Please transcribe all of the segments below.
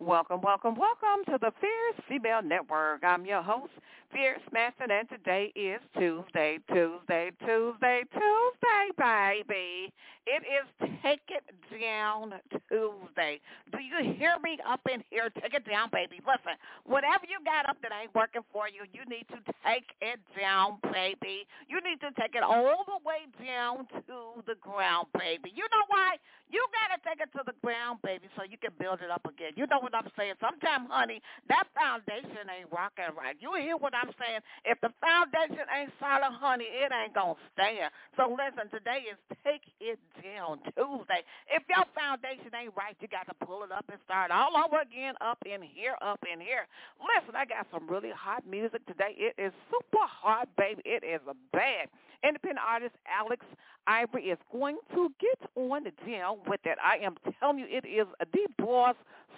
Welcome, welcome, welcome to the Fierce Female Network. I'm your host, Fierce Manson, and today is Tuesday, Tuesday, Tuesday, Tuesday, baby. It is Take It Down Tuesday. Do you hear me up in here? Take it down, baby. Listen, whatever you got up that ain't working for you, you need to take it down, baby. You need to take it all the way down to the ground, baby. You know why? You got to take it to the ground, baby, so you can build it up again. You know what I'm saying? Sometimes, honey, that foundation ain't rocking right. You hear what I'm saying? If the foundation ain't solid, honey, it ain't going to stand. So listen, today is Take It Down Tuesday. If your foundation ain't right, you got to pull it up and start all over again up in here, up in here. Listen, I got some really hot music today. It is super hot, baby. It is a bad. Independent artist Alex Ivory is going to get on the deal with it. I am telling you, it is a deep boss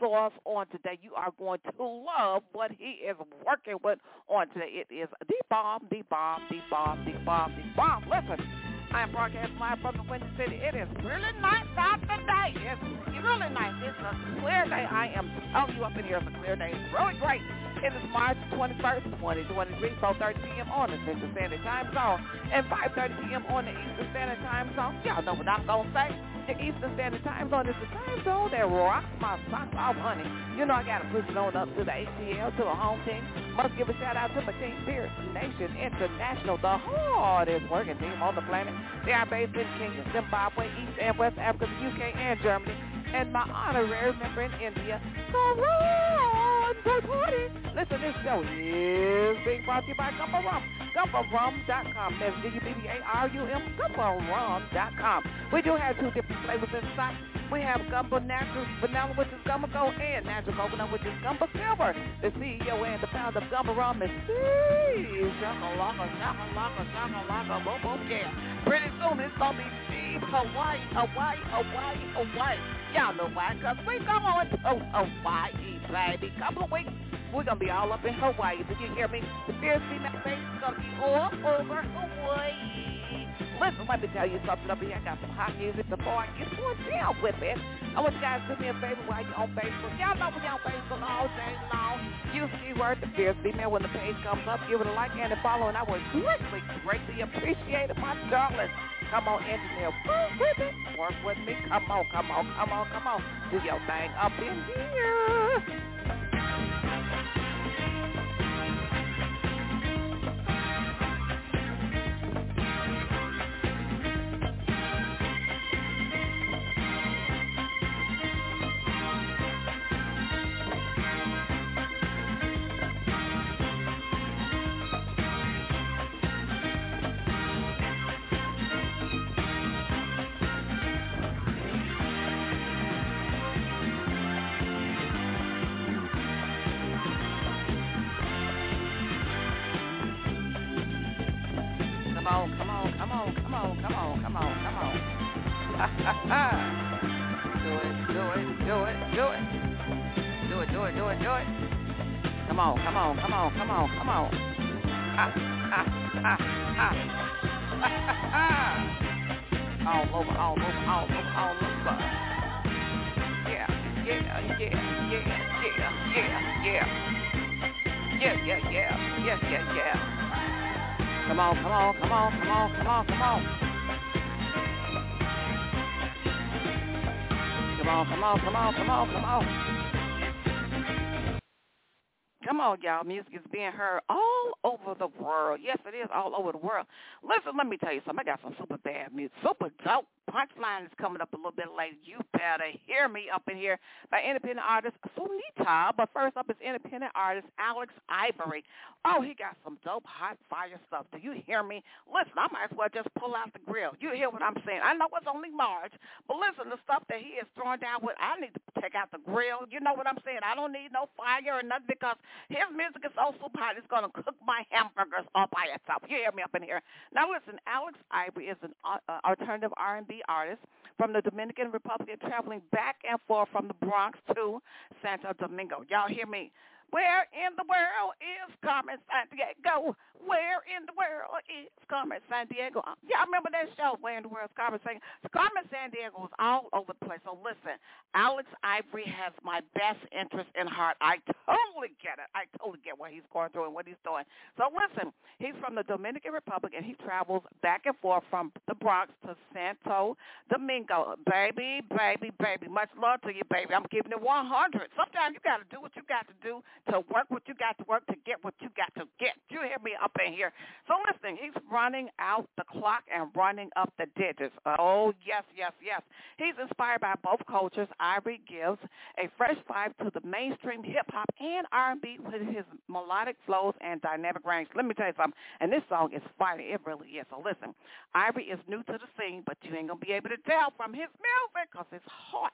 sauce on today. You are going to love what he is working with on today. It is deep bomb, deep bomb, deep bomb, deep bomb, deep bomb. Listen. I am broadcasting live from the Windy City. It is really nice out today. It's really nice. It's a clear day. I am telling you up in here, it's a clear. It's really great. It is March 21st, 2023, 4.30 p.m. on the Central Standard Time Zone and 5.30 p.m. on the Eastern Standard Time Zone. Y'all know what I'm going to say. The Eastern Standard Time Zone is the time zone that rocks my socks off, honey. You know I got to push it on up to the ATL, to the home team. Must give a shout out to my team, Fierce Nation International, the hardest working team on the planet. They are based in Kenya, Zimbabwe, East and West Africa, the UK, and Germany. And my honorary member in India, Karan Party. Listen, this show is being brought to you by Gubba Rum. GubbaRum.com. That's G-U-B-B-A-R-U-M, GubbaRum.com. We do have two different flavors in stock. We have Gubba Natural Vanilla, which is Gubba Gold, and Natural Coconut, which is Gubba Silver. The CEO and the founder of Gubba Rum is Steve Shakalaka, Shakalaka, Shakalaka, boom, boom, yeah. Pretty soon it's going to be Steve Hawaii, Hawaii, Hawaii, Hawaii. Y'all know why, because we going to Hawaii, baby. Couple of weeks, we're going to be all up in Hawaii. Did you hear me? The Fierce Female Face is going to be all over Hawaii. Listen, let me tell you something up here. I got some hot music before I get going down with it. I want you guys to do me a favor while you're on Facebook. Y'all know you're on Facebook all day long. Use the keyword the Fierce Female when the page comes up. Give it a like and a follow, and I would greatly, greatly appreciate it, my darling. Come on, engineer. Work with it. Work with me. Come on, come on, come on, come on. Do your thing up in here. On, come on, come on, come on, do it, do it, do it, do it. Do it, do it, do it, do it. Come on, come on, come on, come on, come on. Ha, ha, ha, ha. all over, all over, all over, all over. Yeah, yeah, yeah, yeah, yeah, yeah, yeah. Yeah, yeah, yeah, yeah, yeah, yeah. Come on, come on, come on, come on, come on, come on. Come on, come on, come on, come on, come on. Come on, y'all. Music is being heard all over the world. Yes, it is all over the world. Listen, let me tell you something. I got some super bad music. Super dope. Punchline is coming up a little bit later. You better hear me up in here by independent artist Sonita. But first up is independent artist Alex Ivory. Oh, he got some dope, hot fire stuff. Do you hear me? Listen, I might as well just pull out the grill. You hear what I'm saying? I know it's only March, but listen, the stuff that he is throwing down with, I need to take out the grill. You know what I'm saying? I don't need no fire or nothing because his music is so super hot, it's going to cook my hamburgers all by itself. You hear me up in here? Now listen, Alex Ivory is an uh, alternative R&B artist from the Dominican Republic traveling back and forth from the Bronx to Santo Domingo. Y'all hear me? Where in the world is Carmen Sandiego? Where in the world is Carmen Sandiego? Uh, Y'all remember that show, Where in the World is Carmen Sandiego? Carmen Sandiego was all over the place. So listen, Alex Ivory has my best interest in heart. I totally get it. I totally get what he's going through and what he's doing. So listen, he's from the Dominican Republic and he travels back and forth from the Bronx to Santo Domingo. Baby, baby, baby. Much love to you, baby. I'm giving it 100. Sometimes you got to do what you got to do to work what you got to work to get what you got to get. You hear me up in here? So listen, he's running out the clock and running up the digits. Oh, yes, yes, yes. He's inspired by both cultures. Ivory gives a fresh vibe to the mainstream hip-hop and R&B with his melodic flows and dynamic range. Let me tell you something, and this song is fire. It really is. So listen, Ivory is new to the scene, but you ain't going to be able to tell from his music because it's hot.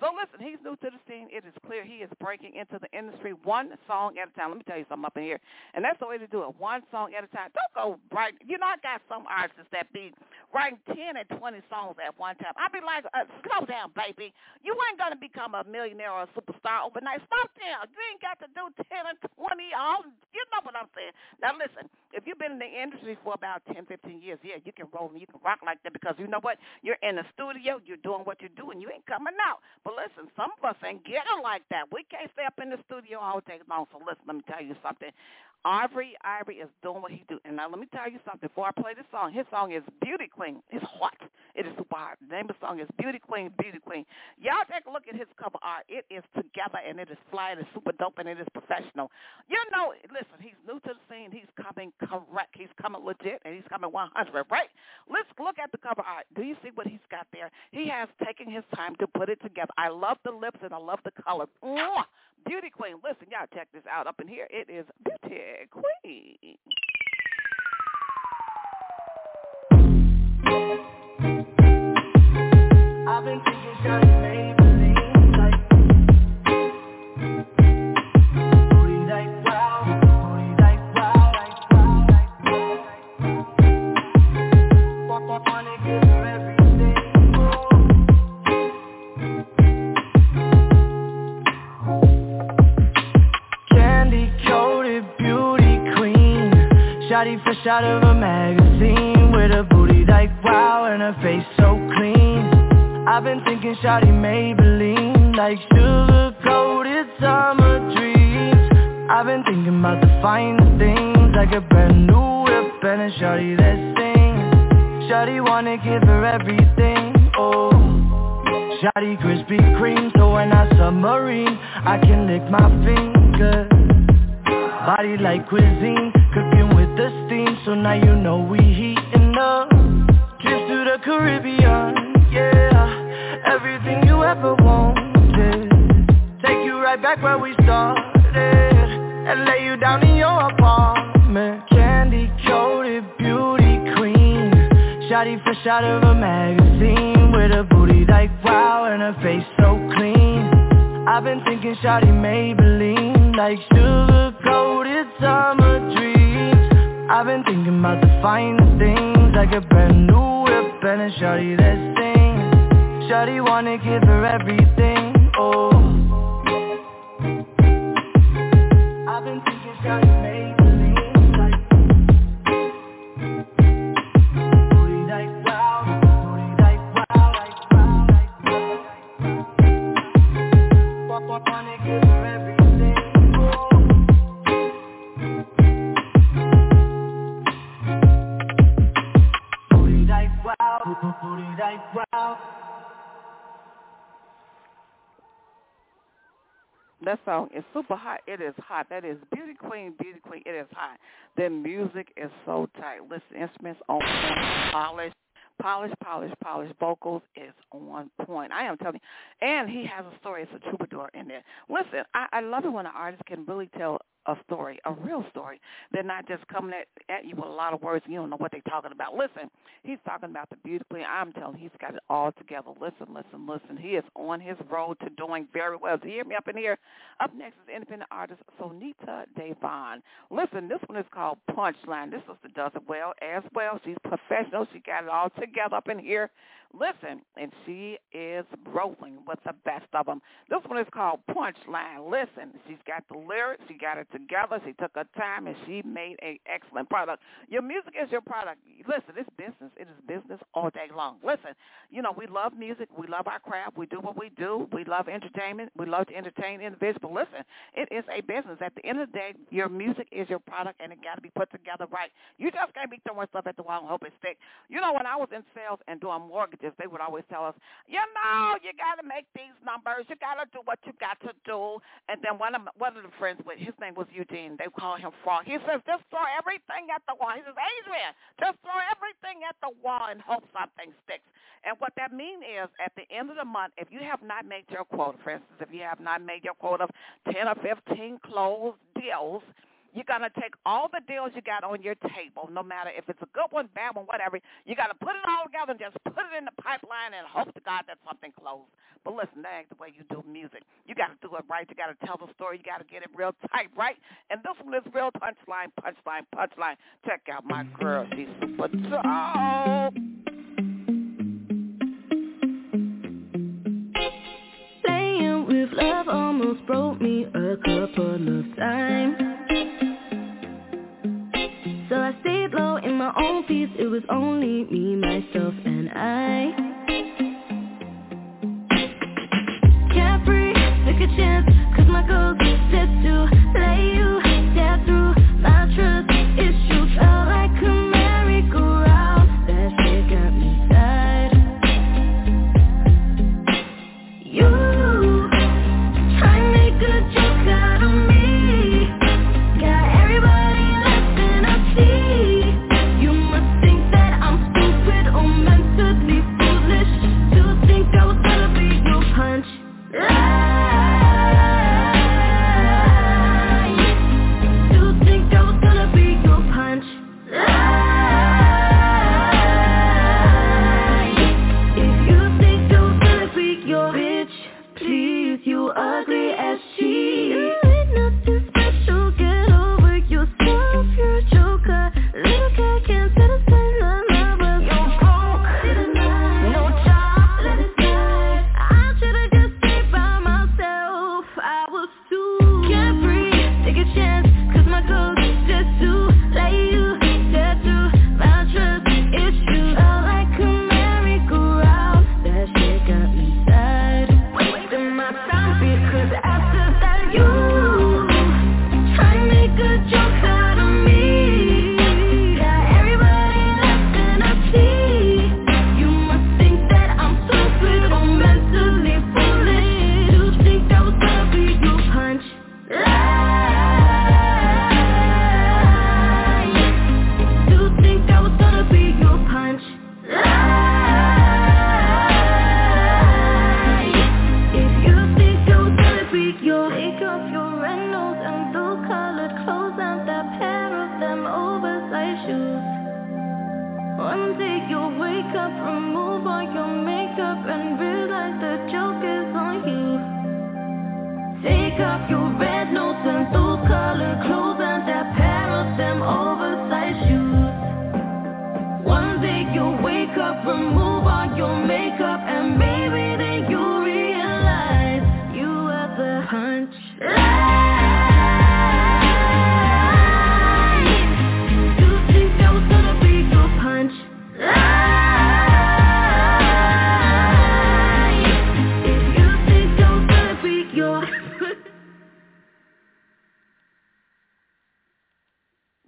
So listen, he's new to the scene. It is clear he is breaking into the industry one song at a time. Let me tell you something up in here. And that's the way to do it, one song at a time. Don't go right. You know, I got some artists that be writing 10 and 20 songs at one time. I'd be like, uh, slow down, baby. You ain't going to become a millionaire or a superstar overnight. Stop down. You ain't got to do 10 and 20 all. You know what I'm saying. Now, listen, if you've been in the industry for about 10, 15 years, yeah, you can roll and you can rock like that because you know what? You're in the studio. You're doing what you're doing. You ain't coming out. But listen, some of us ain't getting like that. We can't stay up in the studio all day long. So listen, let me tell you something. Ivory Ivory is doing what he do. And now let me tell you something. Before I play this song, his song is Beauty Queen. It's hot. It is hot. The name of the song is Beauty Queen, Beauty Queen. Y'all take a look at his cover art. It is together and it is fly. It is super dope and it is professional. You know, listen, he's new to the scene. He's coming correct. He's coming legit and he's coming 100, right? Let's look at the cover art. Do you see what he's got there? He has taken his time to put it together. I love the lips and I love the color. Beauty Queen. Listen, y'all check this out up in here. It is Beauty Queen. And her face so clean. I've been thinking Shotty Maybelline Like sugar-coated summer dreams. I've been thinking about the fine things Like a brand new whip and a Shotty that sings. Shotty wanna give her everything, oh. Shotty Krispy Kreme, so when I submarine I can lick my fingers. Body like cuisine, cooking with the steam So now you know we heating up the Caribbean, yeah. Everything you ever wanted. Take you right back where we started. And lay you down in your apartment. Candy coated beauty queen. Shotty fresh out of a magazine. With a booty like wow and a face so clean. I've been thinking Shotty Maybelline. Like sugar-coated summer dreams. I've been thinking about the fine things. Like a brand new a Shotty that sings Shotty wanna give her everything, oh. I've been thinking Maybelline That song is super hot. It is hot. That is Beauty Queen, Beauty Queen. It is hot. The music is so tight. Listen, instruments on polish, polish, polish. polished. Vocals is on point. I am telling you. And he has a story. It's a troubadour in there. Listen, I, I love it when an artist can really tell a story, a real story. They're not just coming at, at you with a lot of words you don't know what they're talking about. Listen, he's talking about the beautifully. I'm telling you, he's got it all together. Listen, listen, listen. He is on his road to doing very well. Do you hear me up in here? Up next is independent artist Sonita D'avion. Listen, this one is called Punchline. This sister does it well as well. She's professional. She got it all together up in here. Listen, and she is rolling with the best of them. This one is called Punchline. Listen, she's got the lyrics. She got it together. She took her time, and she made an excellent product. Your music is your product. Listen, it's business. It is business all day long. Listen, you know, we love music. We love our craft. We do what we do. We love entertainment. We love to entertain individuals. But listen, it is a business. At the end of the day, your music is your product, and it got to be put together right. You just can't be throwing stuff at the wall and hope it sticks. You know, when I was in sales and doing they would always tell us, you know, you got to make these numbers. You got to do what you got to do. And then one of my, one of the friends with his name was Eugene. They call him Frog. He says, just throw everything at the wall. He says, Adrian, just throw everything at the wall and hope something sticks. And what that means is at the end of the month, if you have not made your quota, for instance, if you have not made your quota of 10 or 15 closed deals, you're going to take all the deals you got on your table, no matter if it's a good one, bad one, whatever. You got to put it all together and just put it in the pipeline and hope to God that something closes. But listen, that ain't the way you do music. You got to do it right. You got to tell the story. You got to get it real tight, right? And this one is real punchline, punchline, punchline. Check out my girl. She's super dope. With love almost broke me a couple of times. I low in my own peace It was only me, myself, and I. Carefree, took a chance Cause my goals set to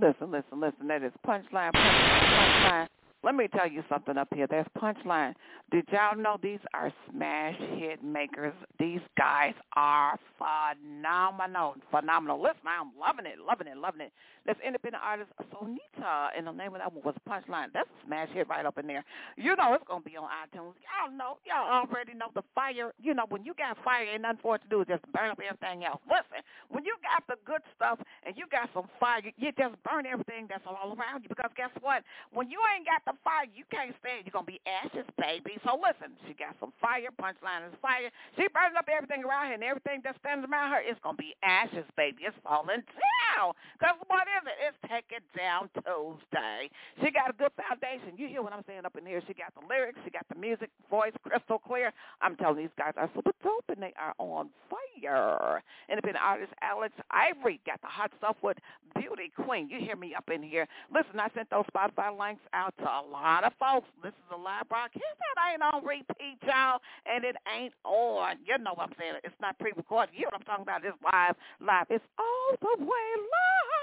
Listen, listen, listen. That is punchline, punchline, punchline. Let me tell you something up here. There's punchline. Did y'all know these are smash hit makers? These guys are phenomenal. Phenomenal. Listen, I'm loving it, loving it, loving it. That's independent artist Sonita, and the name of that one was Punchline. That's a smash hit right up in there. You know it's going to be on iTunes. Y'all know, y'all already know the fire. You know, when you got fire, ain't nothing for it to do. Just burn up everything else. Listen, when you got the good stuff and you got some fire, you just burn everything that's all around you. Because guess what? When you ain't got the fire. You can't stand. You're gonna be ashes, baby. So listen, she got some fire. Punchline is fire. She burns up everything around her, and everything that stands around her is gonna be ashes, baby. It's falling down. Cause what is it? It's Take It Down Tuesday. She got a good foundation. You hear what I'm saying up in here? She got the lyrics. She got the music, voice, crystal clear. I'm telling these guys are super dope, and they are on fire. Independent artist Alex Ivory got the hot with Beauty Queen. You hear me up in here? Listen, I sent those Spotify links out to a lot of folks. This is a live broadcast that ain't on repeat, y'all, and it ain't on. You know what I'm saying? It's not pre-recorded. You know what I'm talking about? It's live, live. It's all the way live.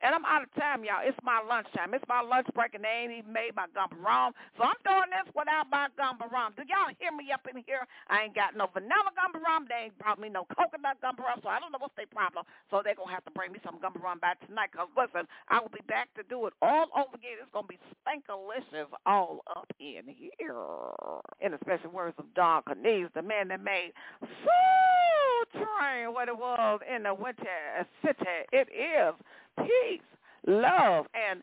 And I'm out of time, y'all. It's my lunchtime. It's my lunch break, and they ain't even made my gubba rum. So I'm doing this without my gubba rum. Do y'all hear me up in here? I ain't got no vanilla gubba rum. They ain't brought me no coconut gubba rum, so I don't know what's their problem. So they're going to have to bring me some gubba rum back tonight because, listen, I will be back to do it all over again. It's going to be spankalicious all up in here. In the special words of Don Cornelius, the man that made Soul Train what it was in the Windy City. It is peace, love, and